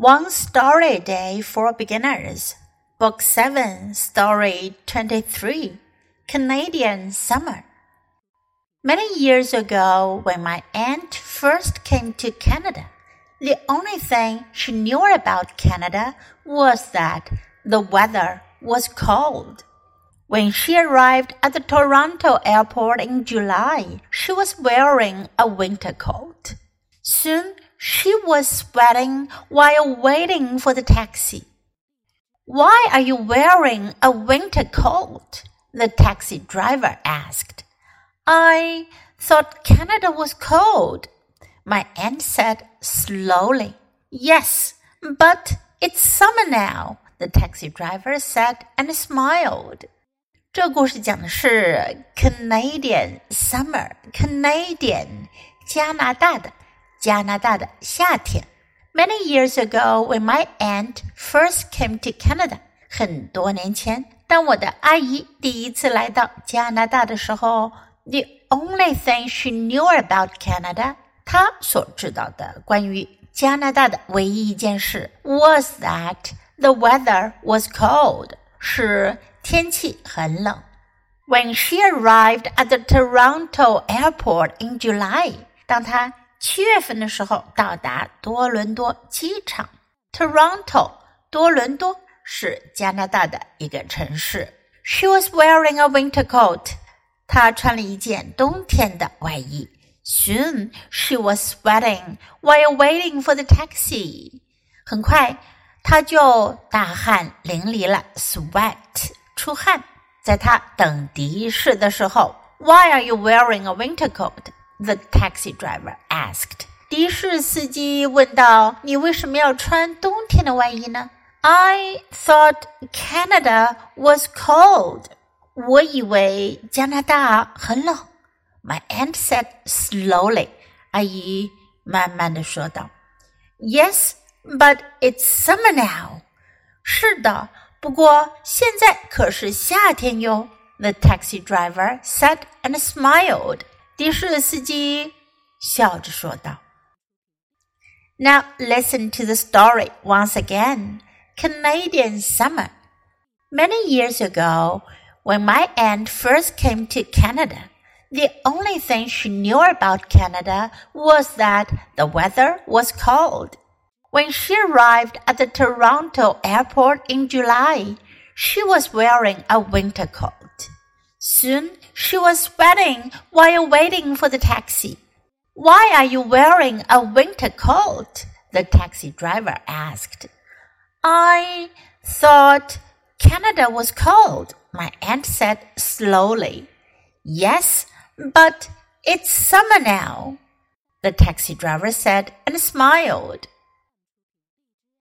One Story Day for Beginners, Book 7, Story 23 Canadian Summer. Many years ago, when my aunt first came to Canada, the only thing she knew about Canada was that the weather was cold. When she arrived at the Toronto airport in July, she was wearing a winter coat. Soon she was sweating while waiting for the taxi. Why are you wearing a winter coat? The taxi driver asked. I thought Canada was cold. My aunt said slowly. Yes, but it's summer now, the taxi driver said and smiled. 这故事讲的是 Canadian summer, Canadian 加拿大的 加拿大的夏天。Many years ago, when my aunt first came to Canada，很多年前，当我的阿姨第一次来到加拿大的时候，the only thing she knew about Canada，她所知道的关于加拿大的唯一一件事，was that the weather was cold，是天气很冷。When she arrived at the Toronto airport in July，当她 七月份的时候到达多伦多机场，Toronto，多伦多是加拿大的一个城市。She was wearing a winter coat，她穿了一件冬天的外衣。Soon she was sweating while waiting for the taxi。很快，她就大汗淋漓了，sweat，出汗。在她等的士的时候，Why are you wearing a winter coat？coat？the taxi driver asked. 的士司机问道：“你为什么要穿冬天的外衣呢？”I thought Canada was cold. 我以为加拿大很冷。My aunt said slowly. 阿姨慢慢的说道：“Yes, but it's summer now. 是的，不过现在可是夏天哟。”The taxi driver said and smiled. 的士司机笑着说道：“Now listen to the story once again. Canadian summer. Many years ago, when my aunt first came to Canada, the only thing she knew about Canada was that the weather was cold. When she arrived at the Toronto airport in July, she was wearing a winter coat. Soon she was sweating while waiting for the taxi. Why are you wearing a winter coat? The taxi driver asked. I thought Canada was cold, my aunt said slowly. Yes, but it's summer now, the taxi driver said and smiled.